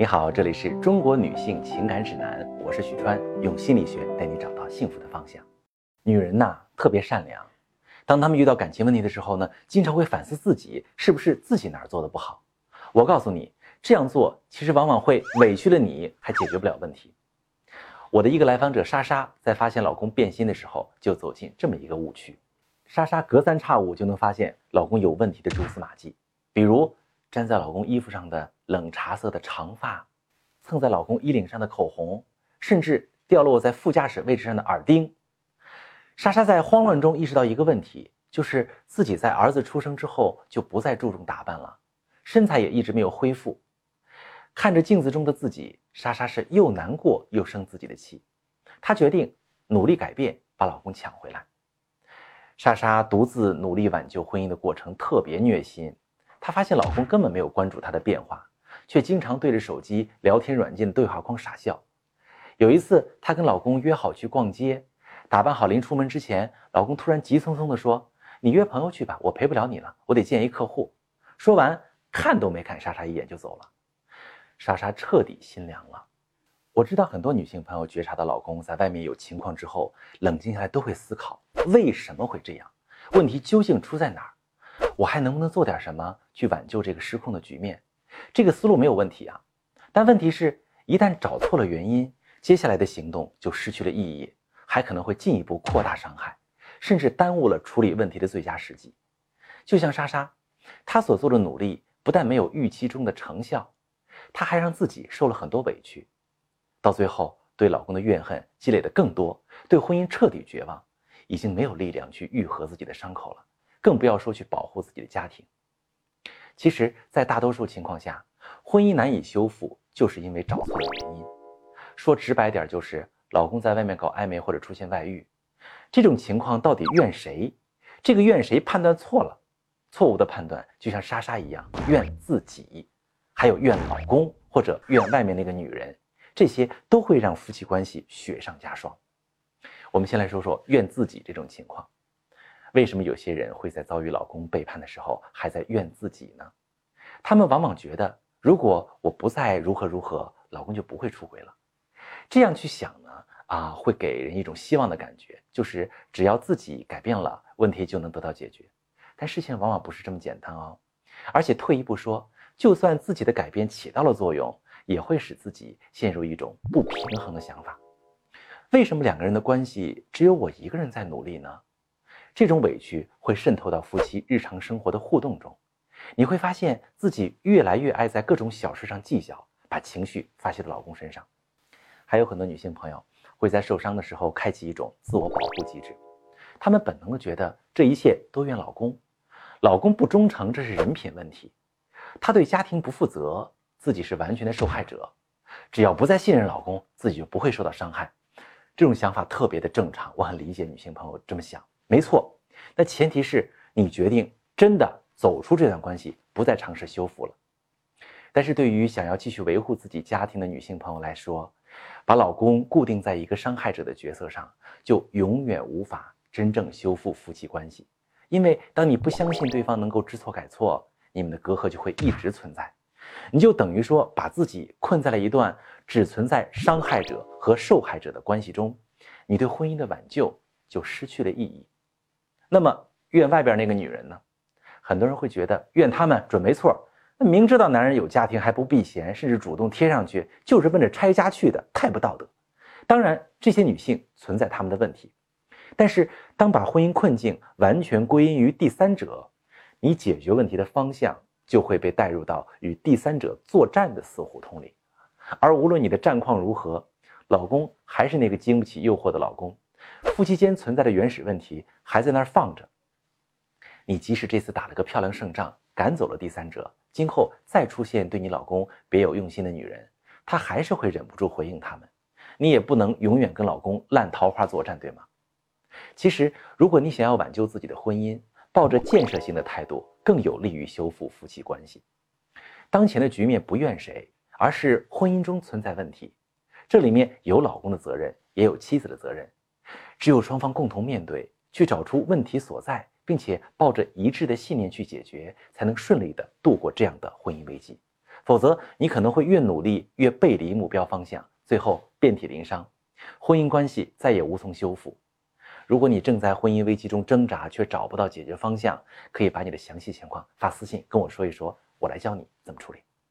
你好，这里是中国女性情感指南，我是许川，用心理学带你找到幸福的方向。女人呐，特别善良，当她们遇到感情问题的时候呢，经常会反思自己是不是自己哪儿做的不好。我告诉你，这样做其实往往会委屈了你，还解决不了问题。我的一个来访者莎莎，在发现老公变心的时候，就走进这么一个误区。莎莎隔三差五就能发现老公有问题的蛛丝马迹，比如粘在老公衣服上的冷茶色的长发，蹭在老公衣领上的口红，甚至掉落在副驾驶位置上的耳钉。莎莎在慌乱中意识到一个问题，就是自己在儿子出生之后就不再注重打扮了，身材也一直没有恢复。看着镜子中的自己，莎莎是又难过又生自己的气。她决定努力改变，把老公抢回来。莎莎独自努力挽救婚姻的过程特别虐心。她发现老公根本没有关注她的变化，却经常对着手机聊天软件的对话框傻笑。有一次，她跟老公约好去逛街，打扮好临出门之前，老公突然急匆匆地说：“你约朋友去吧，我陪不了你了，我得见一客户。”说完，看都没看莎莎一眼就走了。莎莎彻底心凉了。我知道很多女性朋友觉察到老公在外面有情况之后，冷静下来都会思考为什么会这样，问题究竟出在哪儿？我还能不能做点什么去挽救这个失控的局面？这个思路没有问题啊，但问题是，一旦找错了原因，接下来的行动就失去了意义，还可能会进一步扩大伤害，甚至耽误了处理问题的最佳时机。就像莎莎，她所做的努力不但没有预期中的成效，她还让自己受了很多委屈。到最后，对老公的怨恨积累的更多，对婚姻彻底绝望，已经没有力量去愈合自己的伤口了，更不要说去保护自己的家庭。其实，在大多数情况下，婚姻难以修复，就是因为找错了原因。说直白点，就是老公在外面搞暧昧或者出现外遇，这种情况到底怨谁？这个怨谁判断错了，错误的判断就像莎莎一样，怨自己，还有怨老公或者怨外面那个女人。这些都会让夫妻关系雪上加霜。我们先来说说怨自己这种情况，为什么有些人会在遭遇老公背叛的时候还在怨自己呢？他们往往觉得，如果我不再如何如何，老公就不会出轨了。这样去想呢，啊，会给人一种希望的感觉，就是只要自己改变了，问题就能得到解决。但事情往往不是这么简单哦。而且退一步说，就算自己的改变起到了作用。也会使自己陷入一种不平衡的想法。为什么两个人的关系只有我一个人在努力呢？这种委屈会渗透到夫妻日常生活的互动中，你会发现自己越来越爱在各种小事上计较，把情绪发泄到老公身上。还有很多女性朋友会在受伤的时候开启一种自我保护机制，她们本能的觉得这一切都怨老公，老公不忠诚，这是人品问题，他对家庭不负责。自己是完全的受害者，只要不再信任老公，自己就不会受到伤害。这种想法特别的正常，我很理解女性朋友这么想。没错，那前提是你决定真的走出这段关系，不再尝试修复了。但是对于想要继续维护自己家庭的女性朋友来说，把老公固定在一个伤害者的角色上，就永远无法真正修复夫妻关系。因为当你不相信对方能够知错改错，你们的隔阂就会一直存在。你就等于说把自己困在了一段只存在伤害者和受害者的关系中，你对婚姻的挽救就失去了意义。那么怨外边那个女人呢？很多人会觉得怨他们准没错。那明知道男人有家庭还不避嫌，甚至主动贴上去，就是奔着拆家去的，太不道德。当然，这些女性存在他们的问题，但是当把婚姻困境完全归因于第三者，你解决问题的方向。就会被带入到与第三者作战的死胡同里，而无论你的战况如何，老公还是那个经不起诱惑的老公，夫妻间存在的原始问题还在那儿放着。你即使这次打了个漂亮胜仗，赶走了第三者，今后再出现对你老公别有用心的女人，他还是会忍不住回应他们。你也不能永远跟老公烂桃花作战，对吗？其实，如果你想要挽救自己的婚姻，抱着建设性的态度，更有利于修复夫妻关系。当前的局面不怨谁，而是婚姻中存在问题，这里面有老公的责任，也有妻子的责任。只有双方共同面对，去找出问题所在，并且抱着一致的信念去解决，才能顺利的度过这样的婚姻危机。否则你可能会越努力越背离目标方向，最后遍体鳞伤，婚姻关系再也无从修复。如果你正在婚姻危机中挣扎，却找不到解决方向，可以把你的详细情况发私信跟我说一说，我来教你怎么处理。